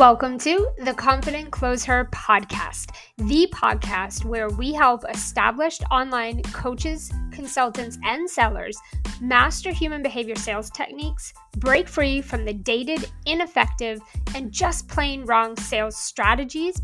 Welcome to the Confident ClosHER podcast, the podcast where we help established online coaches, consultants, and sellers master human behavior sales techniques, break free from the dated, ineffective, and just plain wrong sales strategies,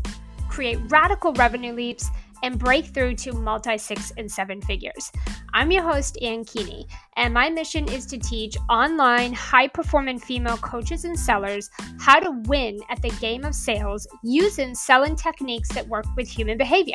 create radical revenue leaps and break through to multi six and seven figures. I'm your host, Ann Keaney, and my mission is to teach online high performing female coaches and sellers how to win at the game of sales using selling techniques that work with human behavior.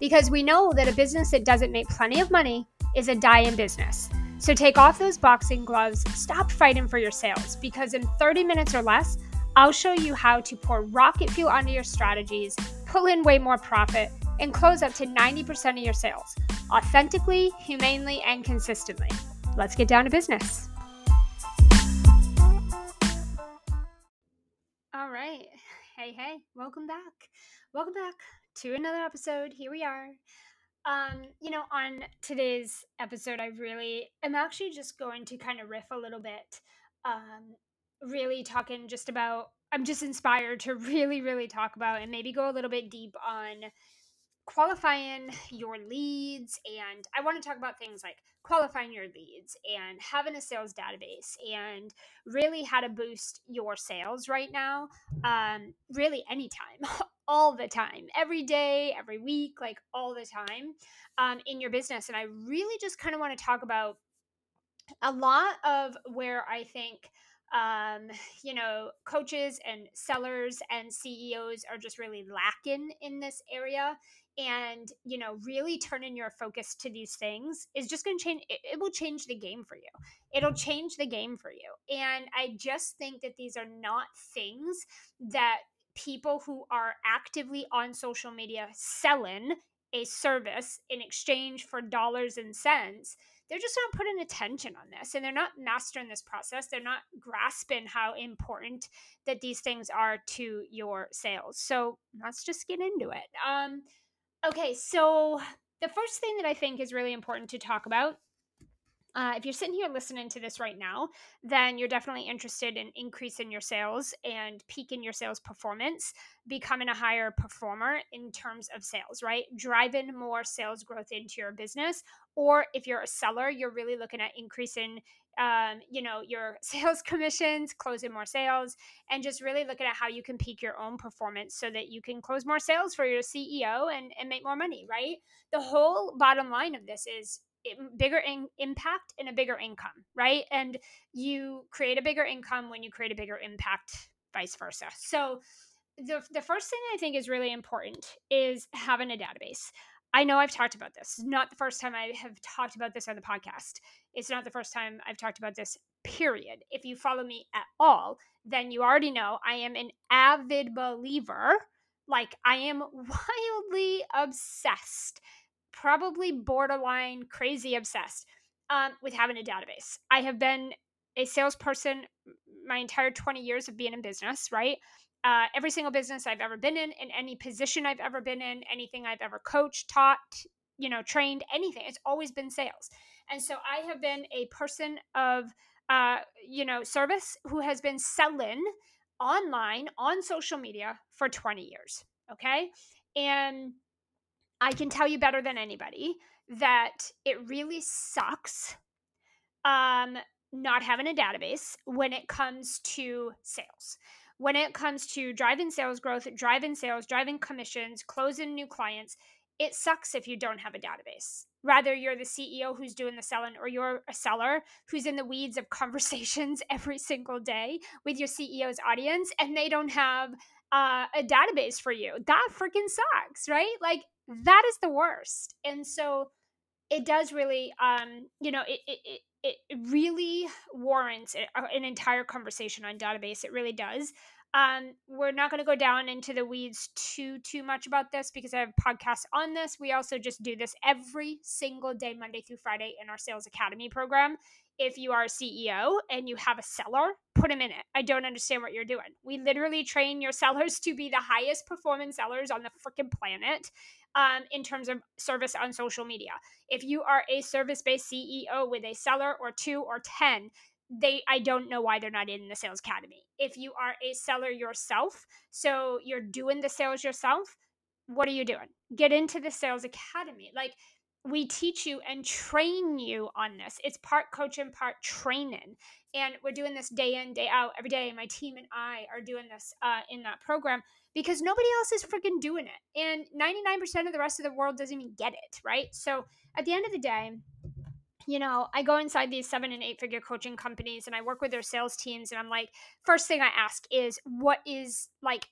Because we know that a business that doesn't make plenty of money is a dying business. So take off those boxing gloves, stop fighting for your sales, because in 30 minutes or less, I'll show you how to pour rocket fuel onto your strategies, pull in way more profit, and close up to 90% of your sales authentically, humanely, and consistently. Let's get down to business. All right. Hey, hey, welcome back. Welcome back to another episode. Here we are. Um, you know, on today's episode, I really am actually just going to kind of riff a little bit. Um, really talking just about, I'm just inspired to really, really talk about and maybe go a little bit deep on qualifying your leads and i want to talk about things like qualifying your leads and having a sales database and really how to boost your sales right now um, really anytime all the time every day every week like all the time um, in your business and i really just kind of want to talk about a lot of where i think um, you know, coaches and sellers and CEOs are just really lacking in this area. And you know really turning your focus to these things is just going to change it, it, will change the game for you. It'll change the game for you. And i just think that these are not things that people who are actively on social media selling a service in exchange for dollars and cents they're just not putting attention on this and they're not mastering this process. They're not grasping how important that these things are to your sales. So let's just get into it. Um Okay, so the first thing that I think is really important to talk about uh, if you're sitting here listening to this right now, then you're definitely interested in increasing your sales and peaking your sales performance, becoming a higher performer in terms of sales, right? Driving more sales growth into your business. Or if you're a seller, you're really looking at increasing um, you know, your sales commissions, closing more sales, and just really looking at how you can peak your own performance so that you can close more sales for your CEO and, and make more money, right? The whole bottom line of this is bigger in, impact and a bigger income, right? And you create a bigger income when you create a bigger impact, vice versa. So, the, the first thing I think is really important is having a database. I know I've talked about this. Not the first time I have talked about this on the podcast. It's not the first time I've talked about this, period. If you follow me at all, then you already know I am an avid believer. Like, I am wildly obsessed, probably borderline crazy obsessed um, with having a database. I have been a salesperson my entire 20 years of being in business, right? uh, every single business I've ever been in, in any position I've ever been in, anything I've ever coached, taught, you know, trained, anything. It's always been sales. And so I have been a person of, uh, you know, service who has been selling online on social media for 20 years. Okay. And I can tell you better than anybody that it really sucks um, not having a database when it comes to sales when it comes to driving sales growth, driving sales, driving commissions, closing new clients, it sucks if you don't have a database. Rather, you're the CEO who's doing the selling, or you're a seller who's in the weeds of conversations every single day with your CEO's audience, and they don't have uh, a database for you. That freaking sucks, right? Like, that is the worst. And so, it does really, um, you know, it, it, it really warrants an entire conversation on database. It really does. Um, we're not going to go down into the weeds too too much about this because I have podcasts on this. We also just do this every single day, Monday through Friday, in our Sales Academy program. If you are a CEO and you have a seller, put them in it. I don't understand what you're doing. We literally train your sellers to be the highest performing sellers on the freaking planet um, in terms of service on social media. If you are a service based CEO with a seller or two or 10, they I don't know why they're not in the sales academy. If you are a seller yourself, so you're doing the sales yourself, what are you doing? Get into the sales academy. Like we teach you and train you on this. It's part coach and part training. And we're doing this day in, day out, every day. My team and I are doing this uh, in that program because nobody else is freaking doing it. And 99% of the rest of the world doesn't even get it, right? So at the end of the day, you know, I go inside these seven and eight figure coaching companies and I work with their sales teams. And I'm like, first thing I ask is, what is like,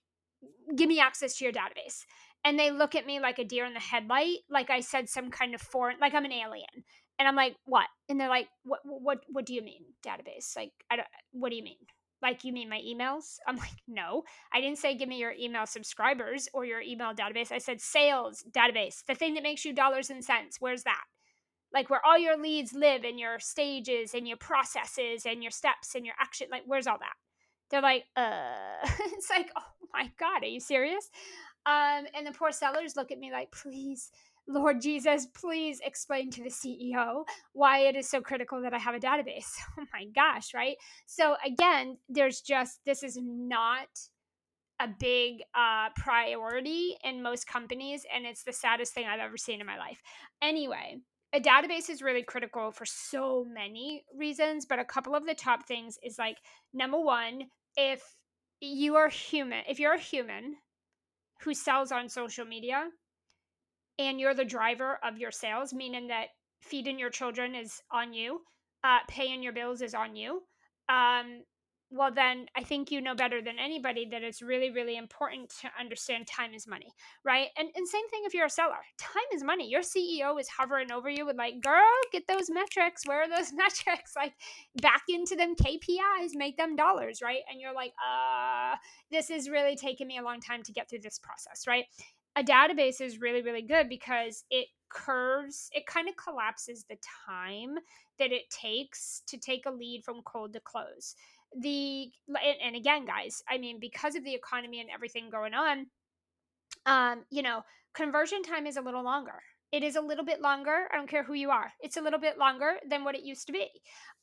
give me access to your database and they look at me like a deer in the headlight like i said some kind of foreign like i'm an alien and i'm like what and they're like what what what do you mean database like i don't what do you mean like you mean my emails? I'm like no. I didn't say give me your email subscribers or your email database. I said sales database the thing that makes you dollars and cents where's that? Like where all your leads live and your stages and your processes and your steps and your action like where's all that? They're like uh. It's like oh my god are you serious? Um, and the poor sellers look at me like, please, Lord Jesus, please explain to the CEO why it is so critical that I have a database. Oh my gosh, right? So again, there's just this is not a big uh, priority in most companies, and it's the saddest thing I've ever seen in my life. Anyway, a database is really critical for so many reasons, but a couple of the top things is like number one, if you are human, if you're a human, who sells on social media and you're the driver of your sales, meaning that feeding your children is on you, uh, paying your bills is on you, um, well, then I think you know better than anybody that it's really, really important to understand time is money, right? And, and same thing if you're a seller, time is money. Your CEO is hovering over you with, like, girl, get those metrics. Where are those metrics? Like, back into them KPIs, make them dollars, right? And you're like, uh, this is really taking me a long time to get through this process, right? A database is really, really good because it curves, it kind of collapses the time that it takes to take a lead from cold to close. The and again guys i mean because of the economy and everything going on um you know conversion time is a little longer it is a little bit longer i don't care who you are it's a little bit longer than what it used to be.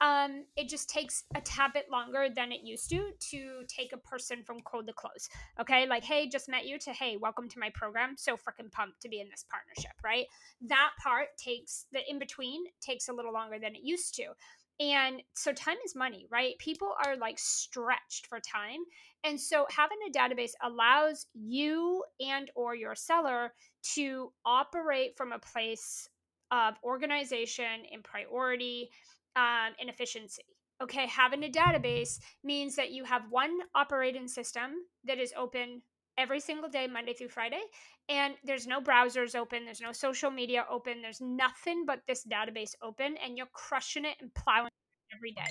Um, it just takes a tad bit longer than it used to to take a person from cold to close okay? Like hey just met you to hey welcome to my program so freaking pumped to be in this partnership right? That part takes the in between takes a little longer than it used to and so time is money right people are like stretched for time and so having a database allows you and or your seller to operate from a place of organization and priority um, and efficiency okay having a database means that you have one operating system that is open every single day, Monday through Friday. And there's no browsers open, there's no social media open, there's nothing but this database open, and you're crushing it and plowing every day.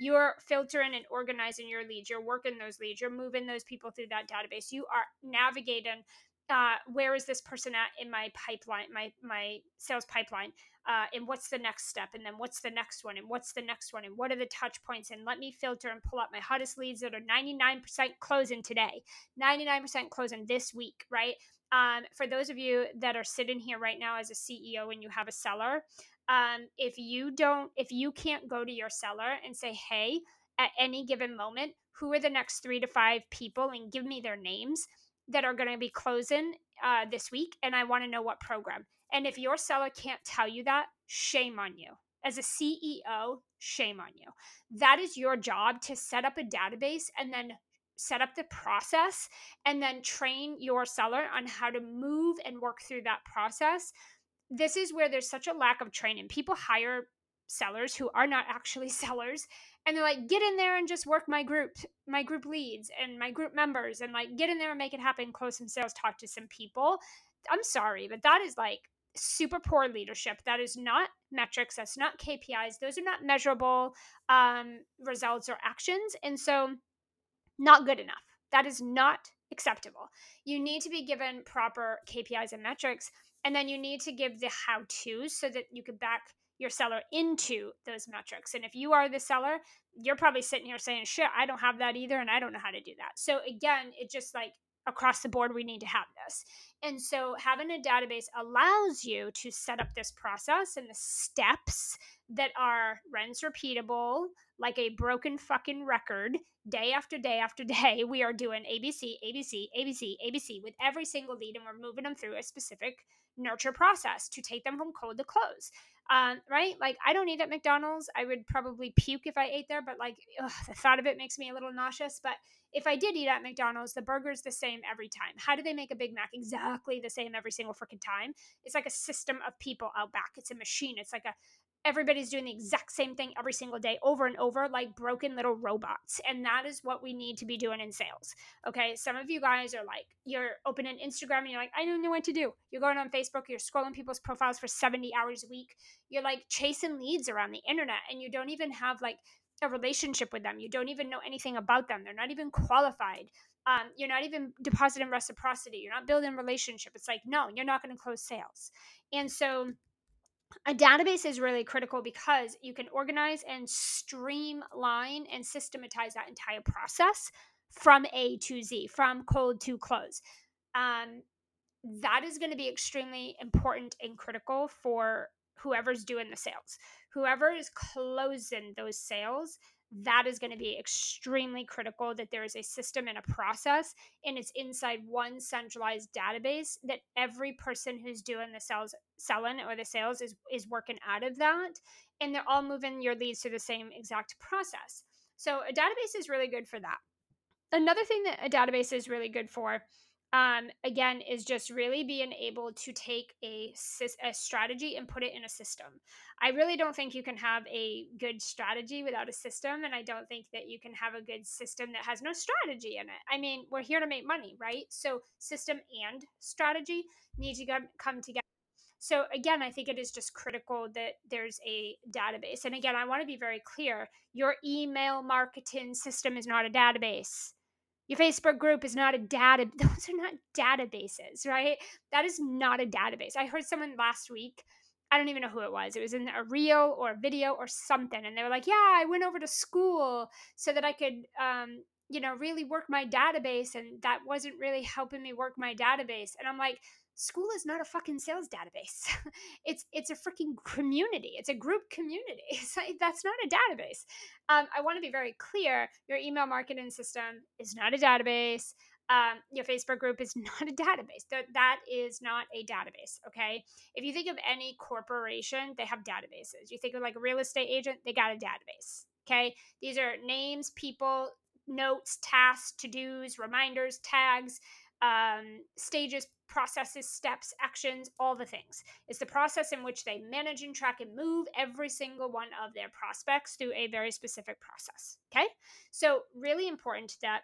You're filtering and organizing your leads, you're working those leads, you're moving those people through that database, you are navigating uh, where is this person at in my pipeline, my my sales pipeline, uh, and what's the next step, and then what's the next one, and what's the next one, and what are the touch points, and let me filter and pull up my hottest leads that are 99% closing today, 99% closing this week, right? Um, for those of you that are sitting here right now as a CEO and you have a seller, um, if you don't, if you can't go to your seller and say, hey, at any given moment, who are the next three to five people, and give me their names that are going to be closing uh, this week, and I want to know what program. And if your seller can't tell you that, shame on you. As a CEO, shame on you. That is your job to set up a database and then set up the process and then train your seller on how to move and work through that process. This is where there's such a lack of training. People hire sellers who are not actually sellers and they're like get in there and just work my group my group leads and my group members and like get in there and make it happen close some sales talk to some people i'm sorry but that is like super poor leadership that is not metrics that's not kpis those are not measurable um, results or actions and so not good enough that is not acceptable you need to be given proper kpis and metrics and then you need to give the how to's so that you can back your seller into those metrics. And if you are the seller, you're probably sitting here saying, shit, I don't have that either. And I don't know how to do that. So again, it just like across the board we need to have this. And so having a database allows you to set up this process and the steps that are runs repeatable like a broken fucking record day after day after day we are doing abc abc abc abc with every single lead and we're moving them through a specific nurture process to take them from cold to close um, right? Like i don't eat at mcdonald's. I would probably puke if i ate there but like ugh, the thought of it makes me a little nauseous. But if i did eat at mcdonald's the burger's the same every time. How do they make a big mac exactly the same every single freaking time? It's like a system of people out back. It's a machine. It's like a everybody's doing the exact same thing every single day over and over like broken little robots and that is what we need to be doing in sales okay? Some of you guys are like you're opening instagram and you're like i don't know what to do. You're going on facebook you're scrolling people's profiles for 70 hours a week you're like chasing leads around the internet and you don't even have like a relationship with them you don't even know anything about them they're not even qualified um, you're not even depositing reciprocity you're not building relationship it's like no you're not going to close sales and so a database is really critical because you can organize and streamline and systematize that entire process from A to Z, from cold to close. Um, that is going to be extremely important and critical for whoever's doing the sales. Whoever is closing those sales that is going to be extremely critical that there is a system and a process and it's inside one centralized database that every person who's doing the sales selling or the sales is is working out of that and they're all moving your leads through the same exact process. So a database is really good for that. Another thing that a database is really good for um, again is just really being able to take a, a strategy and put it in a system. I really don't think you can have a good strategy without a system and i don't think that you can have a good system that has no strategy in it. I mean we're here to make money right? So system and strategy need to come together so again i think it is just critical that there's a database. And again i want to be very clear your email marketing system is not a database your Facebook group is not a data, those are not databases, right? That is not a database. I heard someone last week, I don't even know who it was. It was in a reel or a video or something. And they were like, yeah, I went over to Skool so that I could, um, you know, really work my database. And that wasn't really helping me work my database. And I'm like, Skool is not a fucking sales database. it's it's a freaking community. It's a group community. That's not a database. Um, I want to be very clear. Your email marketing system is not a database. Um, your Facebook group is not a database. That that is not a database. Okay. If you think of any corporation, they have databases. You think of like a real estate agent, they got a database. Okay. These are names, people, notes, tasks, to dos, reminders, tags um, stages, processes, steps, actions, all the things. It's the process in which they manage and track and move every single one of their prospects through a very specific process. Okay. So, really important that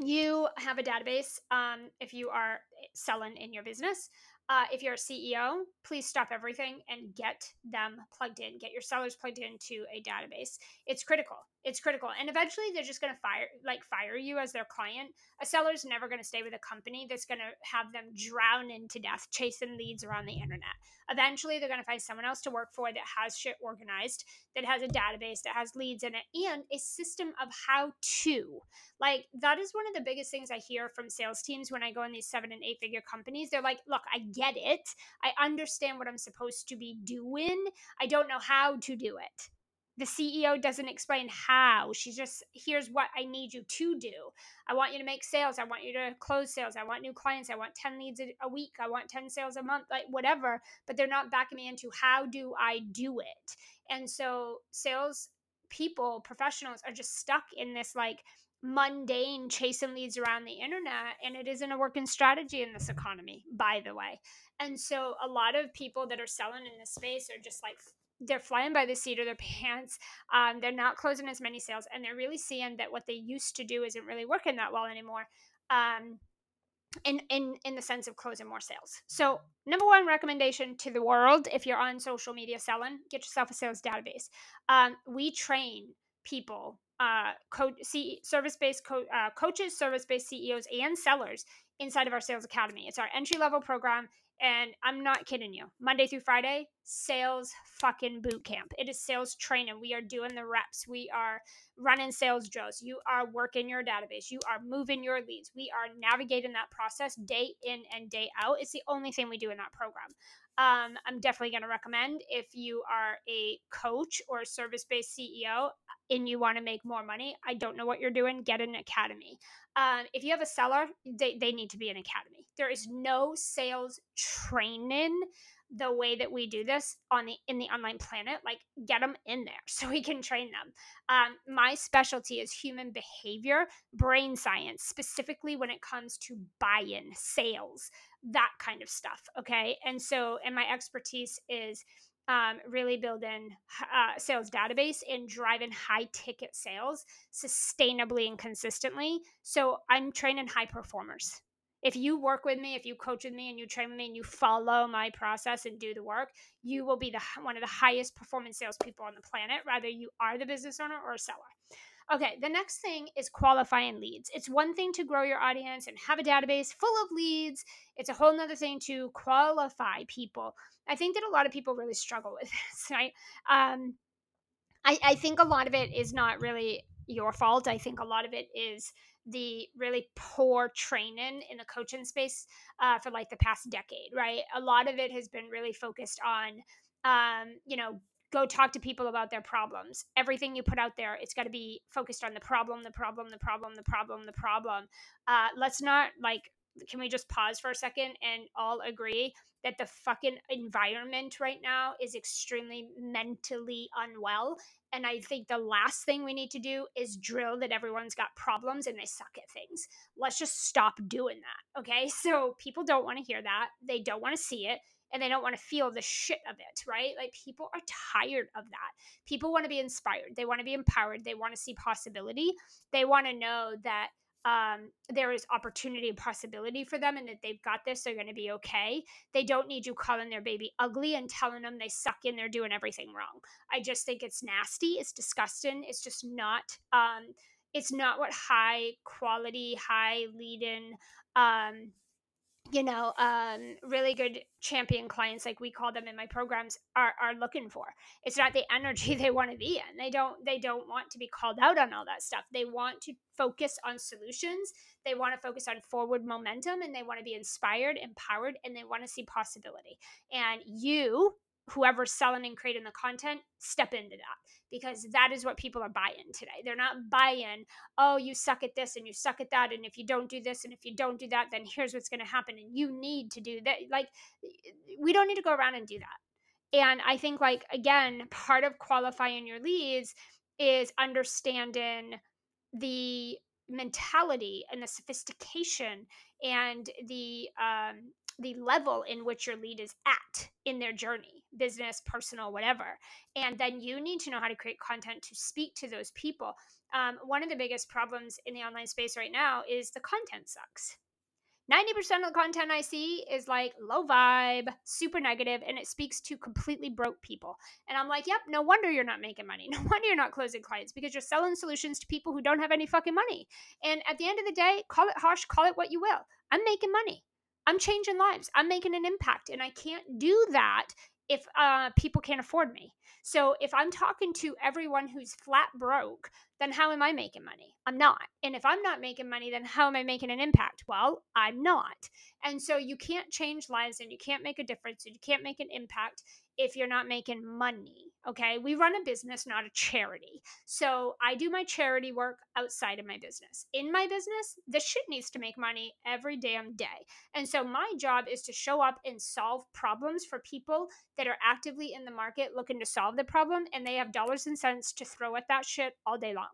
you have a database um, if you are selling in your business. Uh, if you're a CEO, please stop everything and get them plugged in. Get your sellers plugged into a database. It's critical. It's critical. And eventually they're just going to fire like fire you as their client. A seller's never going to stay with a company that's going to have them drown into death chasing leads around the internet. Eventually they're going to find someone else to work for that has shit organized, that has a database, that has leads in it, and a system of how to. Like that is one of the biggest things I hear from sales teams when I go in these seven and eight figure companies. They're like, look, I get it. I understand what I'm supposed to be doing. I don't know how to do it the CEO doesn't explain how. She just, here's what I need you to do. I want you to make sales. I want you to close sales. I want new clients. I want 10 leads a week. I want 10 sales a month, like whatever. But they're not backing me into how do I do it. And so sales people, professionals are just stuck in this like, mundane chasing leads around the internet and it isn't a working strategy in this economy by the way and so a lot of people that are selling in this space are just like they're flying by the seat of their pants. Um, they're not closing as many sales, and they're really seeing that what they used to do isn't really working that well anymore. Um, in in in the sense of closing more sales. So, number one recommendation to the world, if you're on social media selling, get yourself a sales database. Um, we train people, uh, service-based co- uh, coaches, service-based CEOs, and sellers inside of our sales academy. It's our entry level program and I'm not kidding you. Monday through Friday, sales fucking boot camp. It is sales training. We are doing the reps. We are running sales drills. You are working your database. You are moving your leads. We are navigating that process day in and day out. It's the only thing we do in that program. Um, I'm definitely going to recommend if you are a coach or a service based CEO and you want to make more money. I don't know what you're doing, get an academy. Um, if you have a seller, they, they need to be an academy. There is no sales training the way that we do this on the in the online planet like get them in there so we can train them um, my specialty is human behavior brain science specifically when it comes to buy-in sales that kind of stuff. Okay. And so, and my expertise is um, really building uh, sales database and driving high ticket sales sustainably and consistently. So I'm training high performers. If you work with me, if you coach with me and you train with me and you follow my process and do the work, you will be the one of the highest performing salespeople on the planet, whether you are the business owner or a seller. Okay, the next thing is qualifying leads. It's one thing to grow your audience and have a database full of leads. It's a whole nother thing to qualify people. I think that a lot of people really struggle with this, right? Um, I, I think a lot of it is not really your fault. I think a lot of it is the really poor training in the coaching space uh, for like the past decade, right? A lot of it has been really focused on, um, you know, go talk to people about their problems. Everything you put out there, it's got to be focused on the problem, the problem, the problem, the problem, the problem. Uh, let's not like, can we just pause for a second and all agree that the fucking environment right now is extremely mentally unwell? And I think the last thing we need to do is drill that everyone's got problems and they suck at things. Let's just stop doing that. Okay. So people don't want to hear that. They don't want to see it and they don't want to feel the shit of it, right? Like people are tired of that. People want to be inspired. They want to be empowered. They want to see possibility. They want to know that um, there is opportunity and possibility for them and that they've got this. They're going to be okay. They don't need you calling their baby ugly and telling them they suck and they're doing everything wrong. I just think it's nasty. It's disgusting. It's just not. Um, it's not what high quality, high lead in um, you know, um, really good champion clients, like we call them in my programs, are, are looking for. It's not the energy they want to be in. They don't they don't want to be called out on all that stuff. They want to focus on solutions. They want to focus on forward momentum, and they want to be inspired, empowered, and they want to see possibility. And you whoever's selling and creating the content step into that because that is what people are buying today. They're not buying, oh, you suck at this and you suck at that. And if you don't do this and if you don't do that, then here's what's going to happen. And you need to do that. Like, we don't need to go around and do that. And I think, like, again, part of qualifying your leads is understanding the mentality and the sophistication and the um, the level in which your lead is at in their journey business personal whatever and then you need to know how to create content to speak to those people um, one of the biggest problems in the online space right now is the content sucks 90% of the content I see is like low vibe, super negative, and it speaks to completely broke people. And I'm like, yep, no wonder you're not making money. No wonder you're not closing clients because you're selling solutions to people who don't have any fucking money. And at the end of the day, call it harsh, call it what you will. I'm making money. I'm changing lives. I'm making an impact. And I can't do that if uh, people can't afford me. So if I'm talking to everyone who's flat broke, then how am I making money? I'm not. And if I'm not making money, then how am I making an impact? Well, I'm not. And so you can't change lives and you can't make a difference and you can't make an impact if you're not making money. Okay. We run a business, not a charity. So I do my charity work outside of my business. In my business, this shit needs to make money every damn day. And so my job is to show up and solve problems for people that are actively in the market looking to solve the problem and they have dollars and cents to throw at that shit all day long.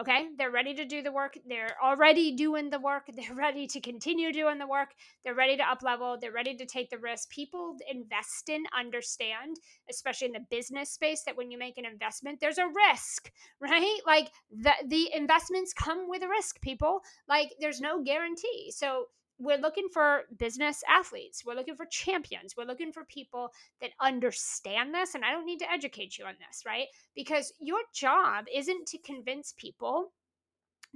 Okay, they're ready to do the work. They're already doing the work. They're ready to continue doing the work. They're ready to up level. They're ready to take the risk. People invest in, understand, especially in the business space, that when you make an investment, there's a risk, right? Like the the investments come with a risk. People like there's no guarantee. So we're looking for business athletes. We're looking for champions. We're looking for people that understand this. And I don't need to educate you on this, right? Because your job isn't to convince people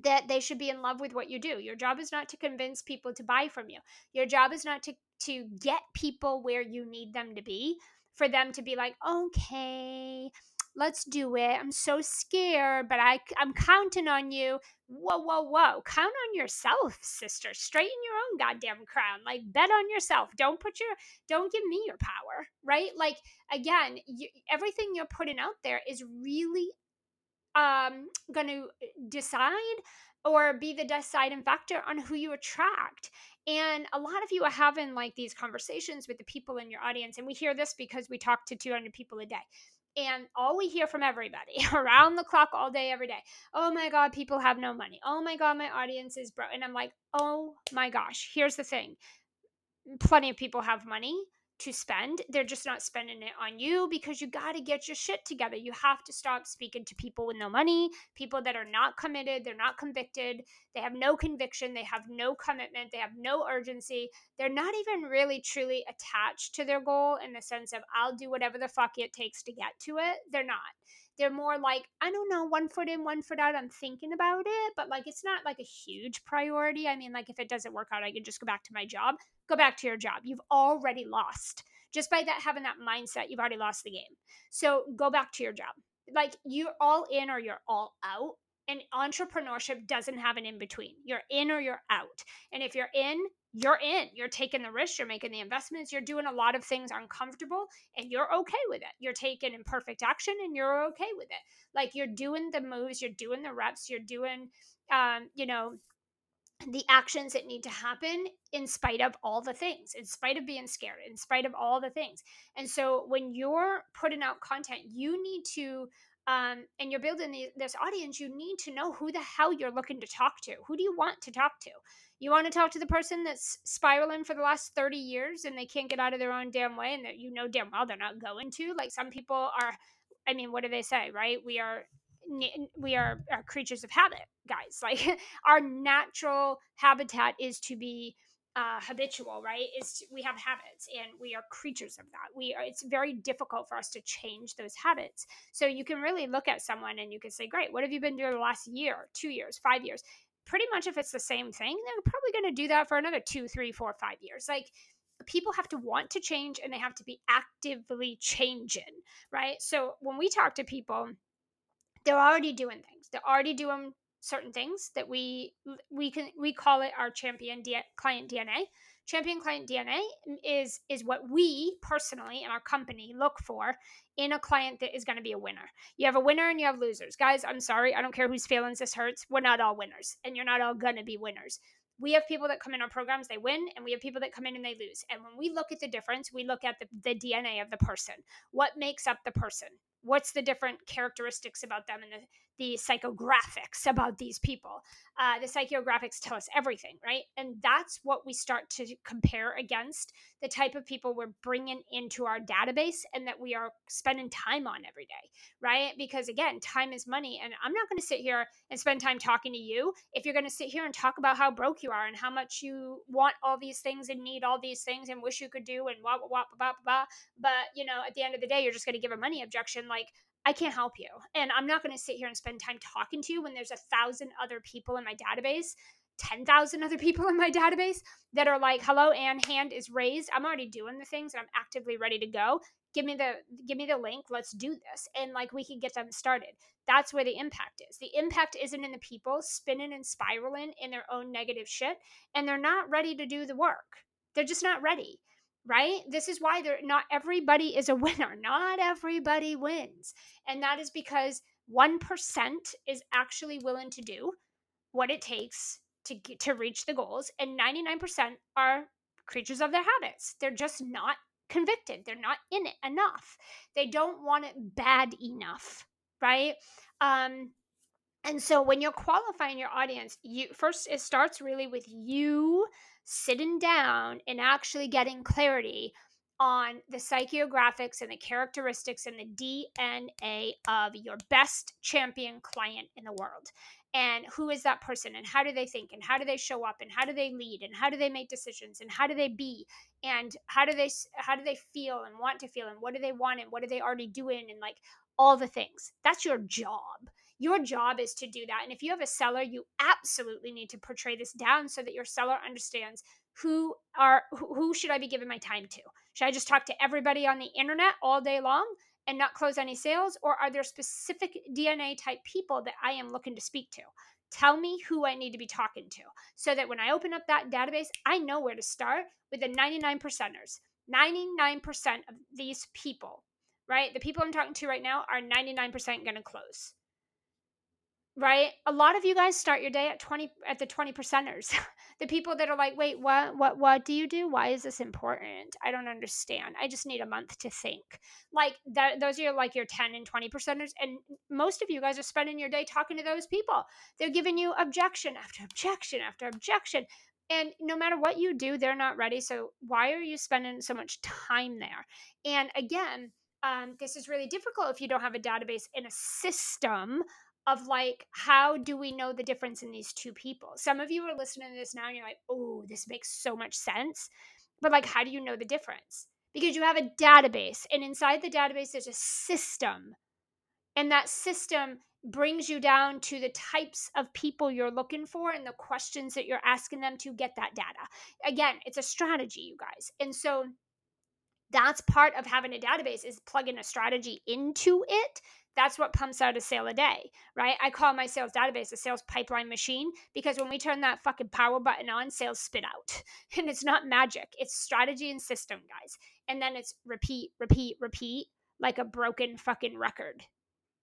that they should be in love with what you do. Your job is not to convince people to buy from you. Your job is not to to get people where you need them to be for them to be like, "Okay, let's do it. I'm so scared, but I I'm counting on you." Whoa, whoa, whoa. Count on yourself, sister. Straighten your own goddamn crown. Like bet on yourself. Don't put your don't give me your power, right? Like again, you, everything you're putting out there is really um, going to uh, decide or be the deciding factor on who you attract. And a lot of you are having like these conversations with the people in your audience. And we hear this because we talk to 200 people a day. And all we hear from everybody around the clock, all day, every day. Oh my God, people have no money. Oh my God, my audience is broke. And I'm like, oh my gosh, here's the thing plenty of people have money to spend. They're just not spending it on you because you got to get your shit together. You have to stop speaking to people with no money, people that are not committed, they're not convicted, they have no conviction, they have no commitment, they have no urgency. They're not even really truly attached to their goal in the sense of I'll do whatever the fuck it takes to get to it. They're not. They're more like, I don't know, one foot in, one foot out. I'm thinking about it, but like it's not like a huge priority. I mean, like if it doesn't work out, I can just go back to my job. Go back to your job. You've already lost. Just by that having that mindset, you've already lost the game. So go back to your job. Like you're all in or you're all out. And entrepreneurship doesn't have an in between. You're in or you're out. And if you're in, you're in. You're taking the risk, you're making the investments, you're doing a lot of things uncomfortable, and you're okay with it. You're taking imperfect action and you're okay with it. Like you're doing the moves, you're doing the reps, you're doing um, you know, the actions that need to happen in spite of all the things, in spite of being scared, in spite of all the things. And so when you're putting out content, you need to um, and you're building the, this audience, you need to know who the hell you're looking to talk to. Who do you want to talk to? You want to talk to the person that's spiraling for the last 30 years and they can't get out of their own damn way and that you know damn well they're not going to. Like some people are, I mean, what do they say, right? We are we are, are creatures of habit, guys. Like our natural habitat is to be uh, habitual, right? Is we have habits and we are creatures of that. We are, it's very difficult for us to change those habits. So you can really look at someone and you can say, "Great, what have you been doing the last year, two years, five years?" pretty much if it's the same thing, they're probably going to do that for another two, three, four, five years. Like people have to want to change and they have to be actively changing, right? So when we talk to people, they're already doing things. They're already doing certain things that we we can we call it our champion D- client DNA. Champion client DNA is is what we personally in our company look for in a client that is going to be a winner. You have a winner and you have losers. Guys, I'm sorry. I don't care whose feelings this hurts. We're not all winners and you're not all going to be winners. We have people that come in our programs, they win, and we have people that come in and they lose. And when we look at the difference, we look at the, the DNA of the person. What makes up the person? What's the different characteristics about them and the, the psychographics about these people. Uh, the psychographics tell us everything, right? And that's what we start to compare against the type of people we're bringing into our database and that we are spending time on every day, right? Because again, time is money. And I'm not going to sit here and spend time talking to you if you're going to sit here and talk about how broke you are and how much you want all these things and need all these things and wish you could do and blah, blah, blah, blah, blah. But, you know, at the end of the day, you're just going to give a money objection like, I can't help you. And I'm not going to sit here and spend time talking to you when there's a thousand other people in my database, 10,000 other people in my database that are like, hello, and hand is raised. I'm already doing the things and I'm actively ready to go. Give me the give me the link. Let's do this. And like we can get them started. That's where the impact is. The impact isn't in the people spinning and spiraling in their own negative shit and they're not ready to do the work. They're just not ready right? This is why they're not everybody is a winner. Not everybody wins. And that is because 1% is actually willing to do what it takes to get, to reach the goals and 99% are creatures of their habits. They're just not convicted. They're not in it enough. They don't want it bad enough, right? Um and so when you're qualifying your audience, you first it starts really with you sitting down and actually getting clarity on the psychographics and the characteristics and the DNA of your best champion client in the world. And who is that person and how do they think and how do they show up and how do they lead and how do they make decisions and how do they be and how do they how do they feel and want to feel and what do they want and what are they already doing and like all the things. That's your job Your job is to do that. And if you have a seller, you absolutely need to portray this down so that your seller understands who are who should I be giving my time to? Should I just talk to everybody on the internet all day long and not close any sales or are there specific DNA type people that I am looking to speak to? Tell me who I need to be talking to so that when I open up that database, I know where to start with the 99 percenters. 99% of these people, right? The people I'm talking to right now are 99% going to close right? A lot of you guys start your day at 20 at the 20 percenters. The people that are like wait what what what do you do? Why is this important? I don't understand. I just need a month to think. Like that those are like your 10 and 20 percenters and most of you guys are spending your day talking to those people. They're giving you objection after objection after objection and no matter what you do they're not ready so why are you spending so much time there? And again um, this is really difficult if you don't have a database in a system of like how do we know the difference in these two people? Some of you are listening to this now and you're like oh this makes so much sense. But like how do you know the difference? Because you have a database and inside the database there's a system and that system brings you down to the types of people you're looking for and the questions that you're asking them to get that data. Again it's a strategy you guys and so that's part of having a database is plugging a strategy into it that's what pumps out a sale a day, right? I call my sales database a sales pipeline machine because when we turn that fucking power button on, sales spit out. And it's not magic, it's strategy and system, guys. And then it's repeat, repeat, repeat like a broken fucking record.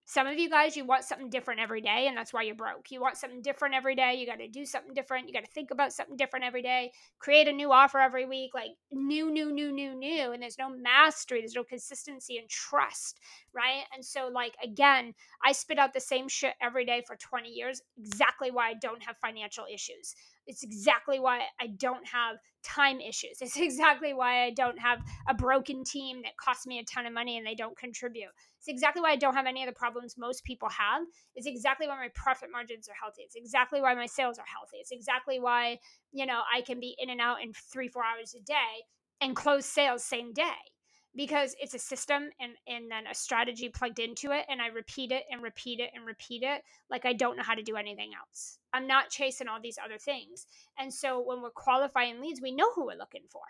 Some of you guys, you want something different every day, and that's why you're broke. You want something different every day. You got to do something different. You got to think about something different every day. Create a new offer every week, like new, new, new, new, new. And there's no mastery, there's no consistency and trust, right? And so, like, again, I spit out the same shit every day for 20 years, exactly why I don't have financial issues. It's exactly why I don't have time issues. It's exactly why I don't have a broken team that costs me a ton of money and they don't contribute. It's exactly why I don't have any of the problems most people have. It's exactly why my profit margins are healthy. It's exactly why my sales are healthy. It's exactly why, you know, I can be in and out in three, four hours a day and close sales same day because it's a system and and then a strategy plugged into it and I repeat it and repeat it and repeat it like I don't know how to do anything else. I'm not chasing all these other things. And so when we're qualifying leads, we know who we're looking for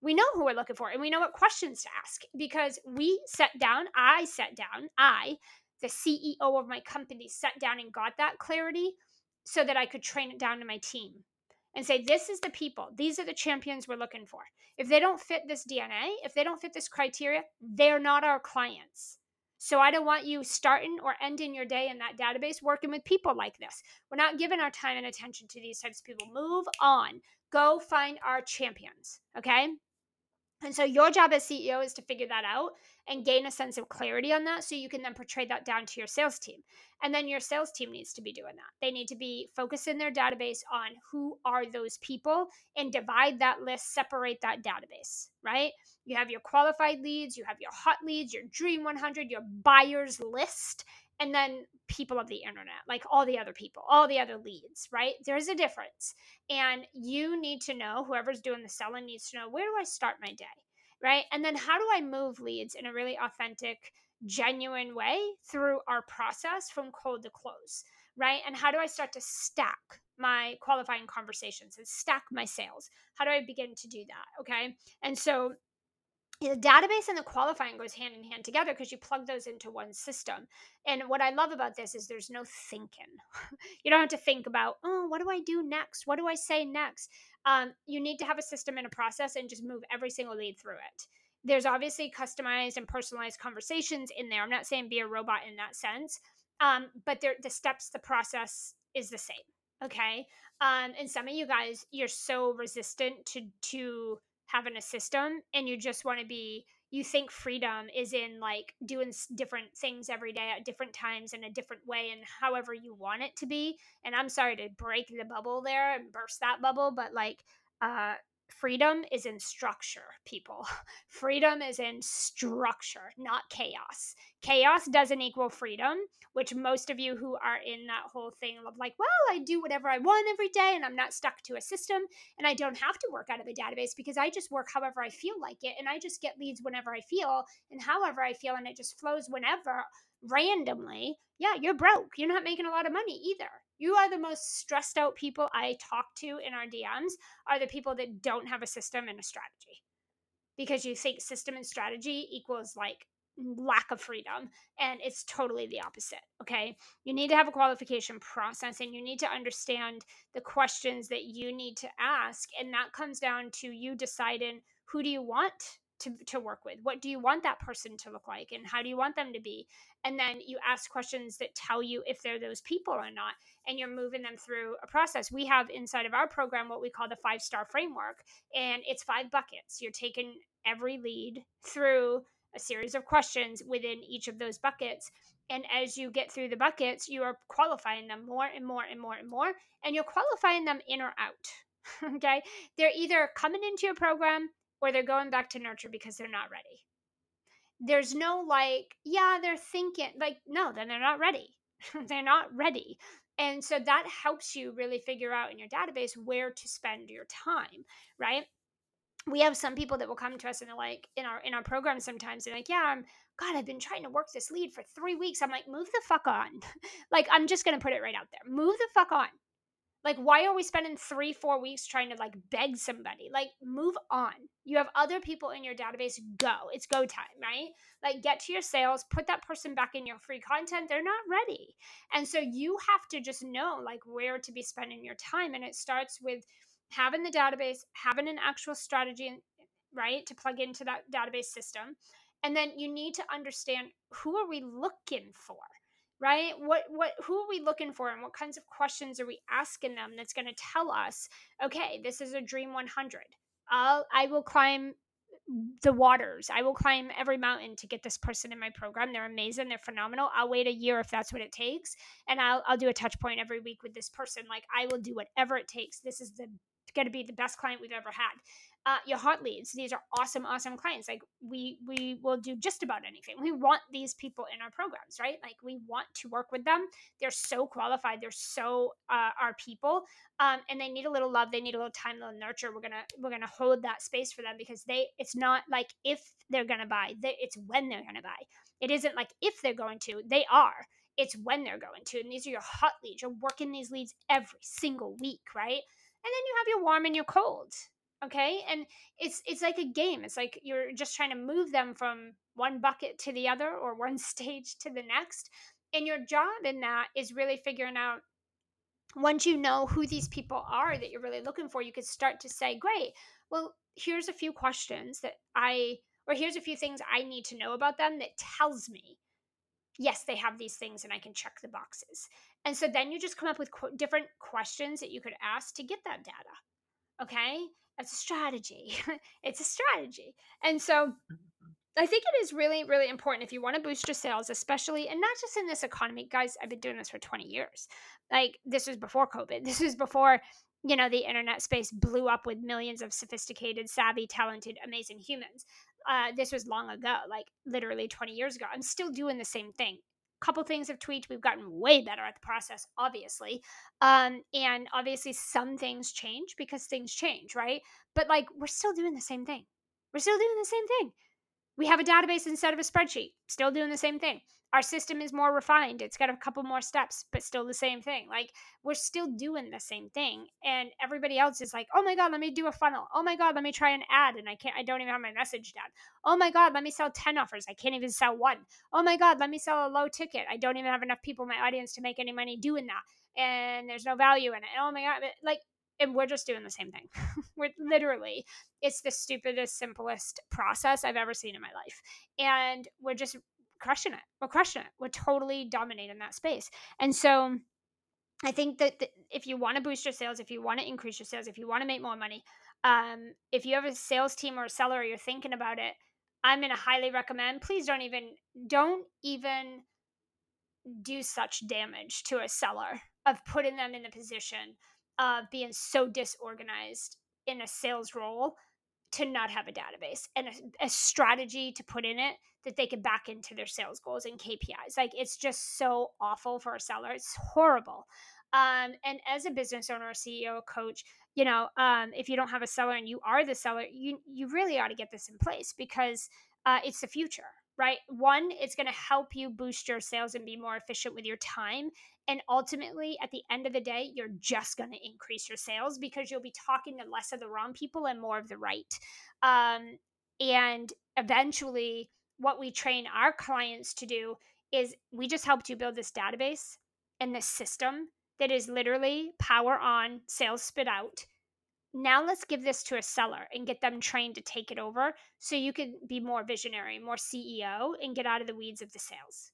we know who we're looking for and we know what questions to ask because we sat down, I sat down, I, the CEO of my company, sat down and got that clarity so that I could train it down to my team and say, this is the people, these are the champions we're looking for. If they don't fit this DNA, if they don't fit this criteria, they're not our clients. So I don't want you starting or ending your day in that database working with people like this. We're not giving our time and attention to these types of people. Move on. Go find our champions. Okay. And so your job as CEO is to figure that out and gain a sense of clarity on that so you can then portray that down to your sales team. And then your sales team needs to be doing that. They need to be focusing their database on who are those people and divide that list, separate that database, right? You have your qualified leads, you have your hot leads, your dream 100, your buyers list, and then people of the internet, like all the other people, all the other leads, right? There's a difference. And you need to know, whoever's doing the selling needs to know where do I start my day, right? And then how do I move leads in a really authentic, genuine way through our process from cold to close, right? And how do I start to stack my qualifying conversations and stack my sales? How do I begin to do that? Okay. And so the database and the qualifying goes hand in hand together because you plug those into one system. And what I love about this is there's no thinking. you don't have to think about, oh, what do I do next? What do I say next? Um, you need to have a system and a process and just move every single lead through it. There's obviously customized and personalized conversations in there. I'm not saying be a robot in that sense, um, but the steps, the process is the same. Okay. Um, and some of you guys, you're so resistant to to having a system and you just want to be you think freedom is in like doing different things every day at different times in a different way and however you want it to be. And i'm sorry to break the bubble there and burst that bubble but like uh freedom is in structure, people. Freedom is in structure, not chaos. Chaos doesn't equal freedom, which most of you who are in that whole thing of like, well, I do whatever I want every day and I'm not stuck to a system and I don't have to work out of a database because I just work however I feel like it and I just get leads whenever I feel and however I feel and it just flows whenever randomly. Yeah, you're broke. You're not making a lot of money either. You are the most stressed out people I talk to in our DMs are the people that don't have a system and a strategy. Because you think system and strategy equals like lack of freedom and it's totally the opposite okay you need to have a qualification process and you need to understand the questions that you need to ask and that comes down to you deciding who do you want to, to work with? What do you want that person to look like and how do you want them to be? And then you ask questions that tell you if they're those people or not and you're moving them through a process. We have inside of our program what we call the five star framework and it's five buckets. You're taking every lead through a series of questions within each of those buckets and as you get through the buckets you are qualifying them more and more and more and more and you're qualifying them in or out okay? They're either coming into your program or they're going back to nurture because they're not ready. There's no like, yeah, they're thinking, like, no, then they're not ready. they're not ready. And so that helps you really figure out in your database where to spend your time, right? We have some people that will come to us and they're like in our in our program sometimes they're like, yeah, I'm God, I've been trying to work this lead for three weeks. I'm like, move the fuck on. like, I'm just gonna put it right out there. Move the fuck on. Like, why are we spending three, four weeks trying to like beg somebody? Like, move on. You have other people in your database. Go. It's go time, right? Like, get to your sales, put that person back in your free content. They're not ready. And so you have to just know like where to be spending your time. And it starts with having the database, having an actual strategy, right, to plug into that database system. And then you need to understand who are we looking for? Right? What what who are we looking for and what kinds of questions are we asking them that's going to tell us okay this is a dream 100 i'll i will climb the waters. I will climb every mountain to get this person in my program. They're amazing. They're phenomenal. I'll wait a year if that's what it takes and i'll, I'll do a touch point every week with this person. Like i will do whatever it takes. This is the going to be the best client we've ever had uh, your hot leads. These are awesome, awesome clients. Like we we will do just about anything. We want these people in our programs, right? Like we want to work with them. They're so qualified. They're so uh, our people, um, and they need a little love. They need a little time, a little nurture. We're gonna we're gonna hold that space for them because they. It's not like if they're gonna buy. They, it's when they're gonna buy. It isn't like if they're going to. They are. It's when they're going to. And these are your hot leads. You're working these leads every single week, right? And then you have your warm and your cold okay and it's it's like a game it's like you're just trying to move them from one bucket to the other or one stage to the next and your job in that is really figuring out once you know who these people are that you're really looking for you can start to say great well here's a few questions that i or here's a few things i need to know about them that tells me yes they have these things and i can check the boxes and so then you just come up with qu- different questions that you could ask to get that data okay it's a strategy. it's a strategy. And so mm-hmm. I think it is really, really important if you want to boost your sales, especially, and not just in this economy. Guys, I've been doing this for 20 years. Like, this was before COVID. This was before, you know, the internet space blew up with millions of sophisticated, savvy, talented, amazing humans. Uh, this was long ago, like literally 20 years ago. I'm still doing the same thing couple things have tweaked. We've gotten way better at the process, obviously. Um, and obviously, some things change because things change, right? But like, we're still doing the same thing. We're still doing the same thing. We have a database instead of a spreadsheet, still doing the same thing our system is more refined it's got a couple more steps but still the same thing like we're still doing the same thing and everybody else is like oh my god let me do a funnel oh my god let me try an ad and i can't i don't even have my message done oh my god let me sell 10 offers i can't even sell one. Oh my god let me sell a low ticket i don't even have enough people in my audience to make any money doing that and there's no value in it and oh my god like and we're just doing the same thing. we're literally, it's the stupidest, simplest process I've ever seen in my life. And we're just crushing it. We're crushing it. We're totally dominating that space. And so I think that the, if you want to boost your sales, if you want to increase your sales, if you want to make more money, um, if you have a sales team or a seller, you're thinking about it, I'm to highly recommend. Please don't even don't even do such damage to a seller of putting them in the position of being so disorganized in a sales role to not have a database and a, a, strategy to put in it that they can back into their sales goals and KPIs. Like it's just so awful for a seller. It's horrible. Um, and as a business owner, CEO, coach, you know, um, if you don't have a seller and you are the seller, you you really ought to get this in place because uh, it's the future, right? One, it's going to help you boost your sales and be more efficient with your time. And ultimately, at the end of the day, you're just going to increase your sales because you'll be talking to less of the wrong people and more of the right. Um, and eventually, what we train our clients to do is we just helped you build this database and this system that is literally power on, sales spit out. Now let's give this to a seller and get them trained to take it over so you can be more visionary, more CEO, and get out of the weeds of the sales.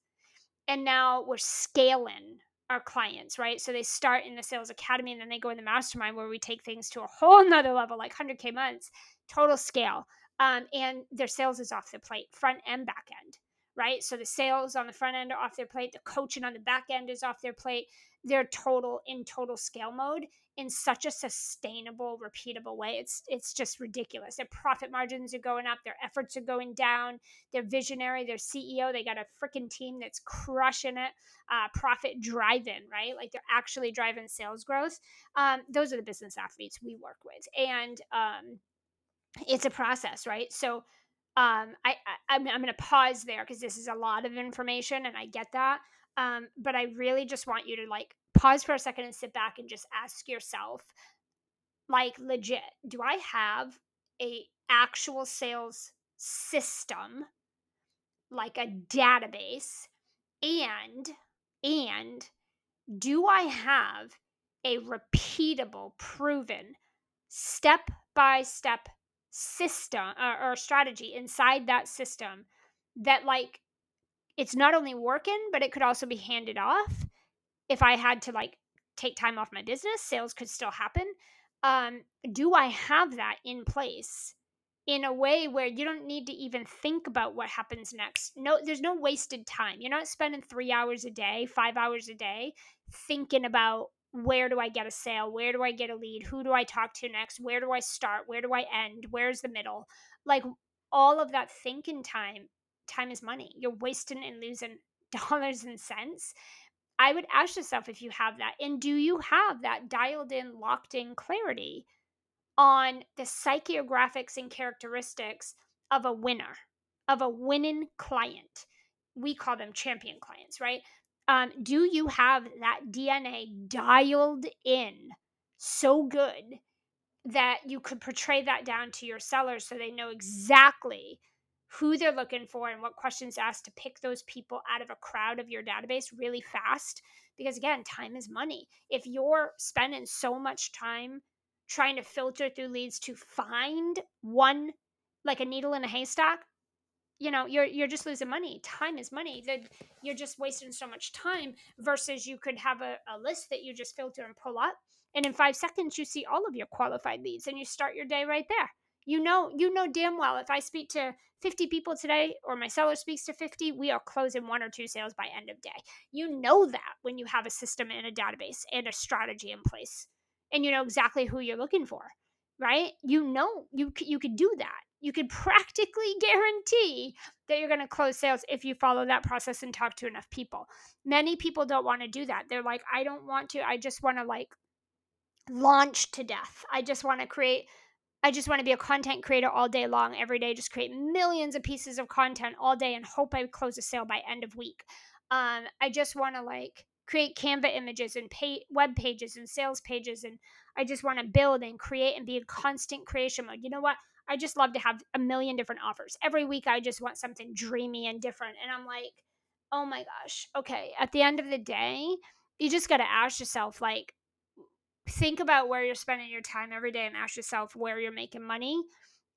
And now we're scaling our clients, right? So they start in the sales academy and then they go in the mastermind where we take things to a whole nother level, like 100K months, total scale. Um, and their sales is off the plate, front and back end, right? So the sales on the front end are off their plate, the coaching on the back end is off their plate. They're total in total scale mode in such a sustainable, repeatable way. It's it's just ridiculous. Their profit margins are going up, their efforts are going down. They're visionary, their CEO, they got a freaking team that's crushing it, uh, profit driving, right? Like they're actually driving sales growth. Um, those are the business athletes we work with, and um, it's a process, right? So um, I, I I'm going to pause there because this is a lot of information, and I get that. Um, but I really just want you to like pause for a second and sit back and just ask yourself, like legit, do I have a actual sales system, like a database, and and do I have a repeatable, proven, step by step system or, or strategy inside that system that like it's not only working, but it could also be handed off. If I had to like take time off my business, sales could still happen. Um, do I have that in place in a way where you don't need to even think about what happens next? No, there's no wasted time. You're not spending three hours a day, five hours a day thinking about where do I get a sale? Where do I get a lead? Who do I talk to next? Where do I start? Where do I end? Where's the middle? Like all of that thinking time time is money. You're wasting and losing dollars and cents. I would ask yourself if you have that. And do you have that dialed in, locked in clarity on the psychographics and characteristics of a winner, of a winning client? We call them champion clients, right? Um, do you have that DNA dialed in so good that you could portray that down to your sellers so they know exactly who they're looking for and what questions asked to pick those people out of a crowd of your database really fast. Because again, time is money. If you're spending so much time trying to filter through leads to find one, like a needle in a haystack, you know you're you're just losing money time is money that you're just wasting so much time versus you could have a, a list that you just filter and pull up and in five seconds you see all of your qualified leads and you start your day right there you know, you know damn well if I speak to 50 people today or my seller speaks to 50, we are closing one or two sales by end of day. You know that when you have a system and a database and a strategy in place and you know exactly who you're looking for, right? You know you you could do that. You could practically guarantee that you're going to close sales if you follow that process and talk to enough people. Many people don't want to do that. They're like, I don't want to. I just want to like launch to death. I just want to create I just want to be a content creator all day long, every day, just create millions of pieces of content all day and hope I close a sale by end of week. Um, I just want to like create Canva images and pay web pages and sales pages, and I just want to build and create and be in constant creation mode. You know what? I just love to have a million different offers every week. I just want something dreamy and different, and I'm like, oh my gosh, okay. At the end of the day, you just got to ask yourself, like, think about where you're spending your time every day and ask yourself where you're making money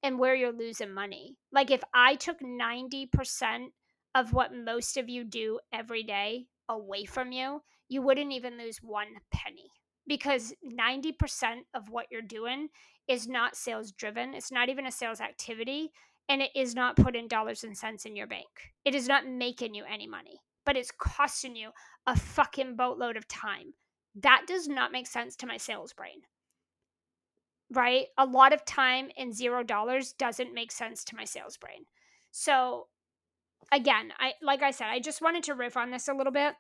and where you're losing money. Like if I took 90% of what most of you do every day away from you, you wouldn't even lose one penny because 90% of what you're doing is not sales driven. It's not even a sales activity and it is not putting dollars and cents in your bank. It is not making you any money, but it's costing you a fucking boatload of time that does not make sense to my sales brain. right? A lot of time and zero dollars doesn't make sense to my sales brain. So again, I like I said, I just wanted to riff on this a little bit.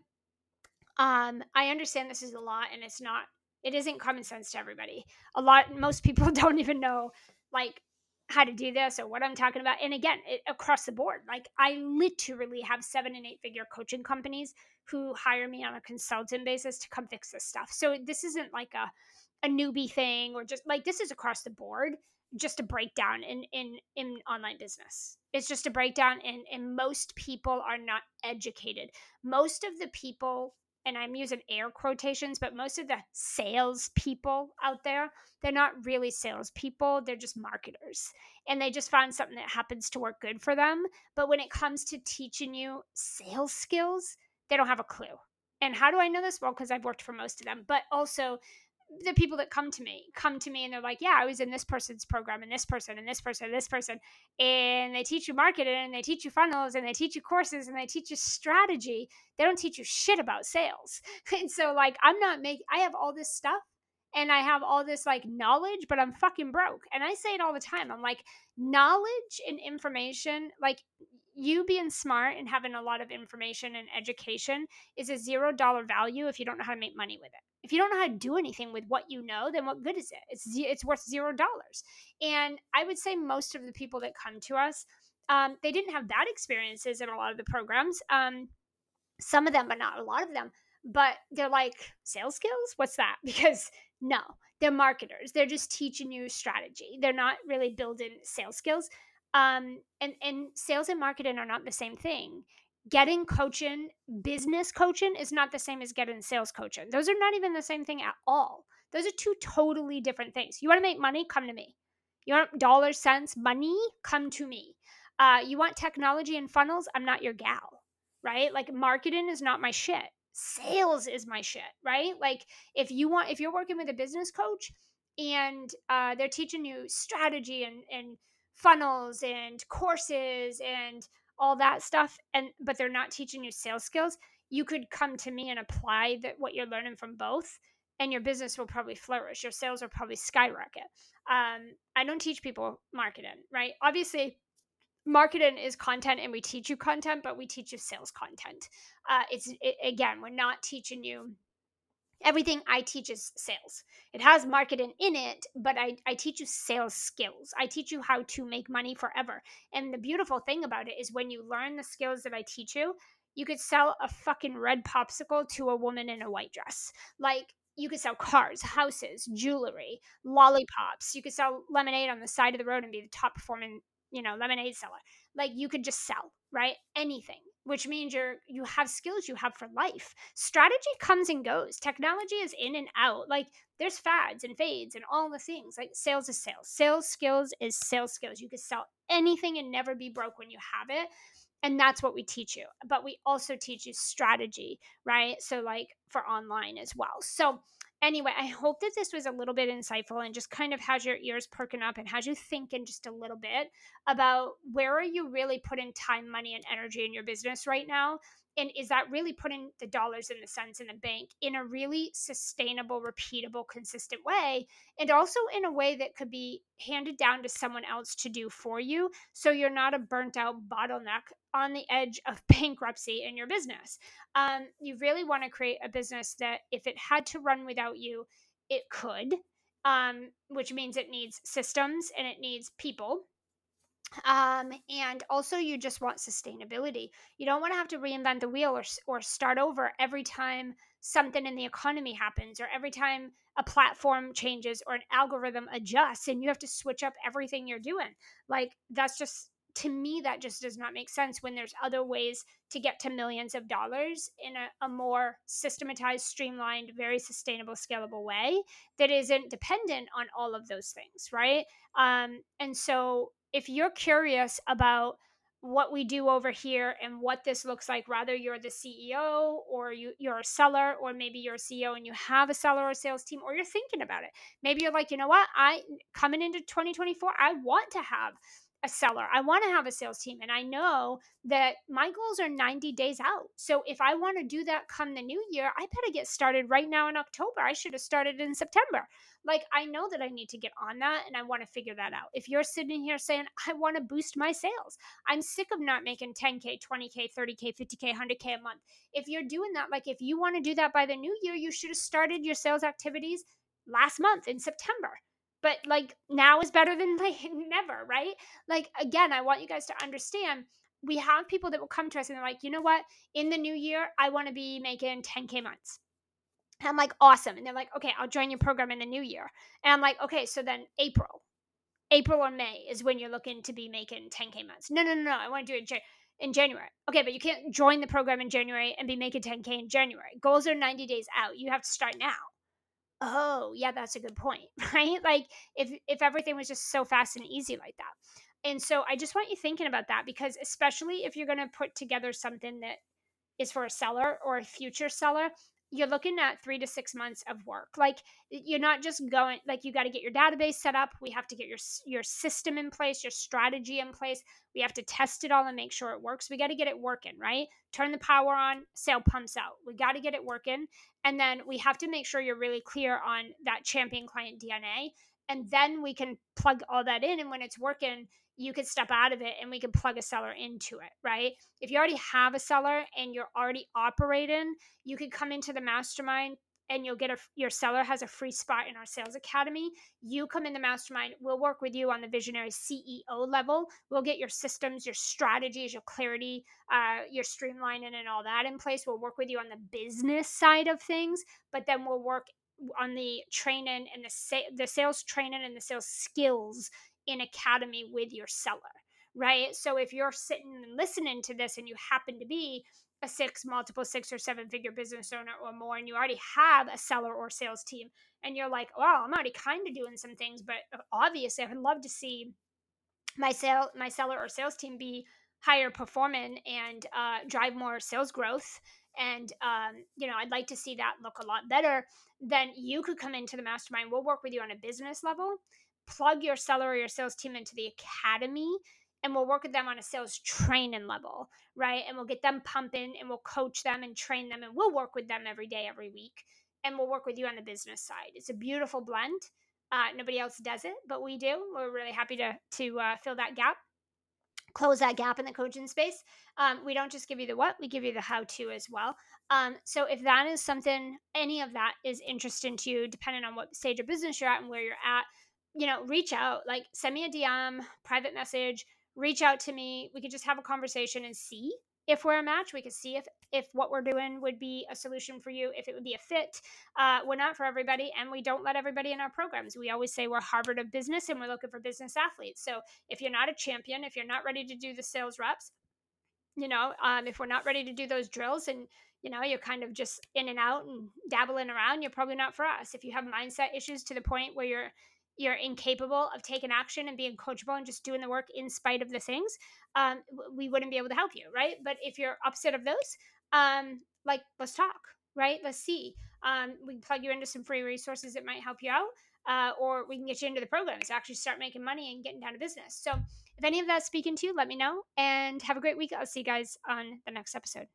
Um, I understand this is a lot and it's not it isn't common sense to everybody. A lot most people don't even know like how to do this or what I'm talking about. And again, it, across the board, like I literally have seven and eight figure coaching companies who hire me on a consultant basis to come fix this stuff. So this isn't like a a newbie thing or just like this is across the board just a breakdown in in in online business it's just a breakdown and and most people are not educated most of the people and I'm using air quotations, but most of the sales people out there, they're not really salespeople. They're just marketers. And they just find something that happens to work good for them. But when it comes to teaching you sales skills, they don't have a clue. And how do I know this? Well, because I've worked for most of them, but also the people that come to me come to me and they're like, yeah, I was in this person's program and this person and this person and this person. And they teach you marketing and they teach you funnels and they teach you courses and they teach you strategy. They don't teach you shit about sales. And so, like, I'm not making, I have all this stuff and I have all this like knowledge, but I'm fucking broke. And I say it all the time. I'm like, knowledge and information, like, you being smart and having a lot of information and education is a zero dollar value if you don't know how to make money with it if you don't know how to do anything with what you know, then what good is it? It's it's worth zero dollars. And I would say most of the people that come to us, um, they didn't have bad experiences in a lot of the programs. Um, some of them, but not a lot of them. But they're like sales skills. What's that? Because no, they're marketers. They're just teaching you strategy. They're not really building sales skills. Um, and and sales and marketing are not the same thing getting coaching, business coaching is not the same as getting sales coaching. Those are not even the same thing at all. Those are two totally different things. You want to make money? Come to me. You want dollars, cents, money? Come to me. Uh, you want technology and funnels? I'm not your gal, right? Like marketing is not my shit. Sales is my shit, right? Like if you want, if you're working with a business coach and uh, they're teaching you strategy and and funnels and courses and all that stuff and but they're not teaching you sales skills you could come to me and apply that what you're learning from both and your business will probably flourish. Your sales will probably skyrocket. Um, i don't teach people marketing right? Obviously marketing is content and we teach you content but we teach you sales content. Uh, it's it, again we're not teaching you everything I teach is sales. It has marketing in it, but I, I teach you sales skills. I teach you how to make money forever. And the beautiful thing about it is when you learn the skills that I teach you, you could sell a fucking red popsicle to a woman in a white dress. Like, you could sell cars, houses, jewelry, lollipops. You could sell lemonade on the side of the road and be the top performing, you know, lemonade seller. Like, you could just sell, right? Anything which means you're you have skills you have for life. Strategy comes and goes. Technology is in and out. Like there's fads and fades and all the things. Like sales is sales. Sales skills is sales skills. You can sell anything and never be broke when you have it. And that's what we teach you. But we also teach you strategy, right? So like for online as well. So anyway, I hope that this was a little bit insightful and just kind of has your ears perking up and has you thinking just a little bit about where are you really putting time, money, and energy in your business right now? And is that really putting the dollars and the cents in the bank in a really sustainable, repeatable, consistent way? And also in a way that could be handed down to someone else to do for you. So you're not a burnt out bottleneck on the edge of bankruptcy in your business. Um, you really want to create a business that if it had to run without you, it could, um, which means it needs systems and it needs people um, and also you just want sustainability. You don't want to have to reinvent the wheel or, or start over every time something in the economy happens or every time a platform changes or an algorithm adjusts and you have to switch up everything you're doing. Like that's just to me that just does not make sense when there's other ways to get to millions of dollars in a, a more systematized streamlined very sustainable scalable way that isn't dependent on all of those things right? Um, and so if you're curious about what we do over here and what this looks like rather you're the ceo or you, you're a seller or maybe you're a ceo and you have a seller or sales team or you're thinking about it. Maybe you're like you know what? I coming into 2024 i want to have a seller. I want to have a sales team. And I know that my goals are 90 days out. So if I want to do that come the new year, I better get started right now in October. I should have started in September. Like, I know that I need to get on that and I want to figure that out. If you're sitting here saying, I want to boost my sales, I'm sick of not making 10K, 20K, 30K, 50K, 100K a month. If you're doing that, like, if you want to do that by the new year, you should have started your sales activities last month in September but like now is better than like never, right? Like again, I want you guys to understand we have people that will come to us and they're like, you know what? In the new year, I want to be making 10K months. And I'm like, awesome. And they're like, okay, I'll join your program in the new year. And I'm like, okay, so then April, April or May is when you're looking to be making 10K months. No, no, no, no. I want to do it in January. Okay, but you can't join the program in January and be making 10K in January. Goals are 90 days out. You have to start now oh yeah that's a good point right? Like if if everything was just so fast and easy like that. And so i just want you thinking about that because especially if you're going to put together something that is for a seller or a future seller you're looking at three to six months of work. Like you're not just going like you got to get your database set up. We have to get your your system in place your strategy in place. We have to test it all and make sure it works. We got to get it working right? Turn the power on sale pumps out. We got to get it working. And then we have to make sure you're really clear on that champion client dna and then we can plug all that in and when it's working you could step out of it and we can plug a seller into it, right? If you already have a seller and you're already operating, you could come into the mastermind and you'll get a your seller has a free spot in our sales academy. You come in the mastermind, we'll work with you on the visionary CEO level. We'll get your systems, your strategies, your clarity, uh, your streamlining and all that in place. We'll work with you on the business side of things, but then we'll work on the training and the sa- the sales training and the sales skills in academy with your seller, right? So if you're sitting and listening to this and you happen to be a six, multiple six or seven figure business owner or more, and you already have a seller or sales team, and you're like, well, I'm already kind of doing some things, but uh, obviously I would love to see my sale, my seller or sales team be higher performing and uh, drive more sales growth and um, you know i'd like to see that look a lot better then you could come into the mastermind we'll work with you on a business level plug your seller or your sales team into the academy and we'll work with them on a sales training level, right? And we'll get them pumping and we'll coach them and train them and we'll work with them every day, every week. And we'll work with you on the business side. It's a beautiful blend. Uh, nobody else does it, but we do. We're really happy to to uh, fill that gap, close that gap in the coaching space. Um, we don't just give you the what, we give you the how to as well. Um, so if that is something, any of that is interesting to you, depending on what stage of business you're at and where you're at, you know, reach out, like send me a DM, private message, reach out to me. We could just have a conversation and see if we're a match. We could see if if what we're doing would be a solution for you, if it would be a fit. Uh, we're not for everybody, and we don't let everybody in our programs. We always say we're Harvard of business, and we're looking for business athletes. So if you're not a champion, if you're not ready to do the sales reps, you know, um, if we're not ready to do those drills and you know you're kind of just in and out and dabbling around you're probably not for us if you have mindset issues to the point where you're you're incapable of taking action and being coachable and just doing the work in spite of the things, um, we wouldn't be able to help you, right? But if you're upset of those, um, like let's talk, right? Let's see. Um, we can plug you into some free resources that might help you out, uh, or we can get you into the programs to actually start making money and getting down to business. So if any of that's speaking to you, let me know and have a great week. I'll see you guys on the next episode.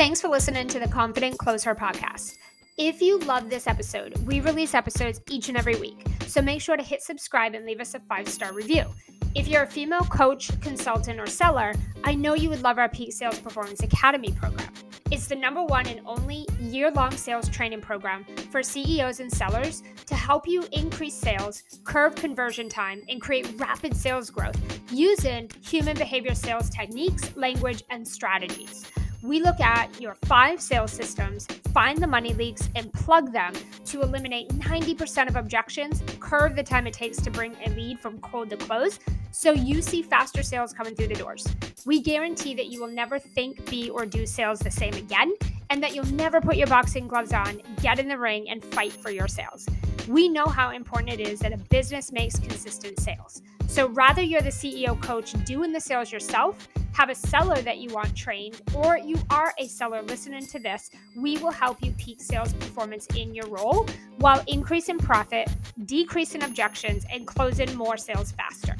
Thanks for listening to the Confident ClosHER podcast. If you love this episode, we release episodes each and every week, so make sure to hit subscribe and leave us a five star review. If you're a female coach, consultant, or seller, I know you would love our Peak Sales Performance Academy program. It's the number one and only year long sales training program for CEOs and sellers to help you increase sales, curve conversion time, and create rapid sales growth using human behavior sales techniques, language, and strategies we look at your five sales systems, find the money leaks, and plug them to eliminate 90% of objections, curve the time it takes to bring a lead from cold to close, so you see faster sales coming through the doors. We guarantee that you will never think, be, or do sales the same again, and that you'll never put your boxing gloves on, get in the ring, and fight for your sales. We know how important it is that a business makes consistent sales. So rather you're the CEO coach doing the sales yourself, have a seller that you want trained, or you are a seller listening to this, we will help you peak sales performance in your role while increasing profit, decreasing objections, and closing more sales faster.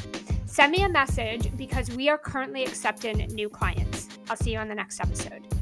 Send me a message because we are currently accepting new clients. I'll see you on the next episode.